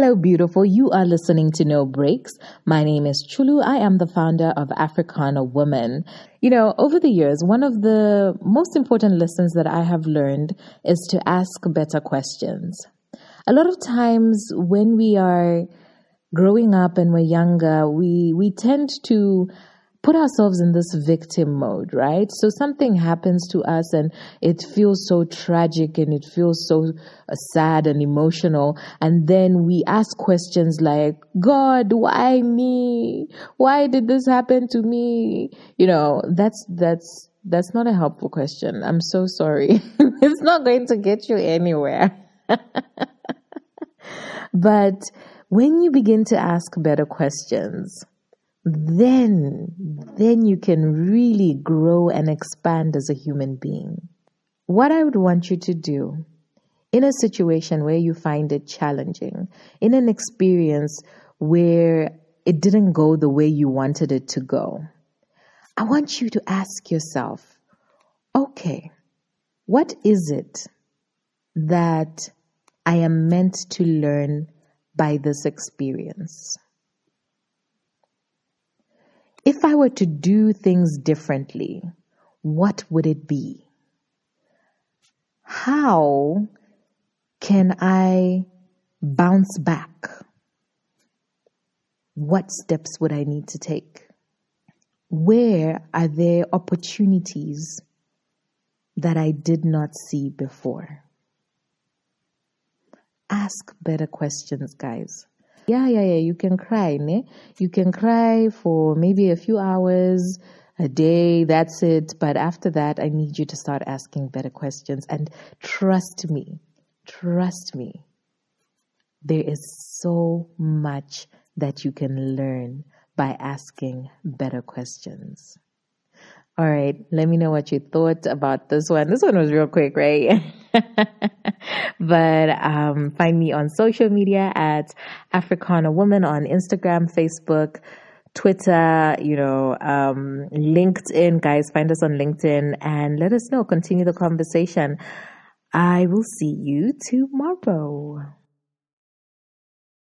Hello, beautiful. You are listening to No Breaks. My name is Chulu. I am the founder of Africana Woman. You know, over the years, one of the most important lessons that I have learned is to ask better questions. A lot of times when we are growing up and we're younger, we, we tend to put ourselves in this victim mode, right? So something happens to us and it feels so tragic and it feels so uh, sad and emotional. And then we ask questions like, God, why me? Why did this happen to me? You know, that's, that's, that's not a helpful question. I'm so sorry. it's not going to get you anywhere. but when you begin to ask better questions, then, then you can really grow and expand as a human being. What I would want you to do in a situation where you find it challenging, in an experience where it didn't go the way you wanted it to go, I want you to ask yourself, okay, what is it that I am meant to learn by this experience? If I were to do things differently, what would it be? How can I bounce back? What steps would I need to take? Where are there opportunities that I did not see before? Ask better questions, guys. Yeah, yeah, yeah. You can cry, ne? You can cry for maybe a few hours, a day, that's it. But after that, I need you to start asking better questions. And trust me, trust me, there is so much that you can learn by asking better questions. All right, let me know what you thought about this one. This one was real quick, right? but um, find me on social media at Africana Woman on Instagram, Facebook, Twitter, you know, um, LinkedIn. Guys, find us on LinkedIn and let us know. Continue the conversation. I will see you tomorrow.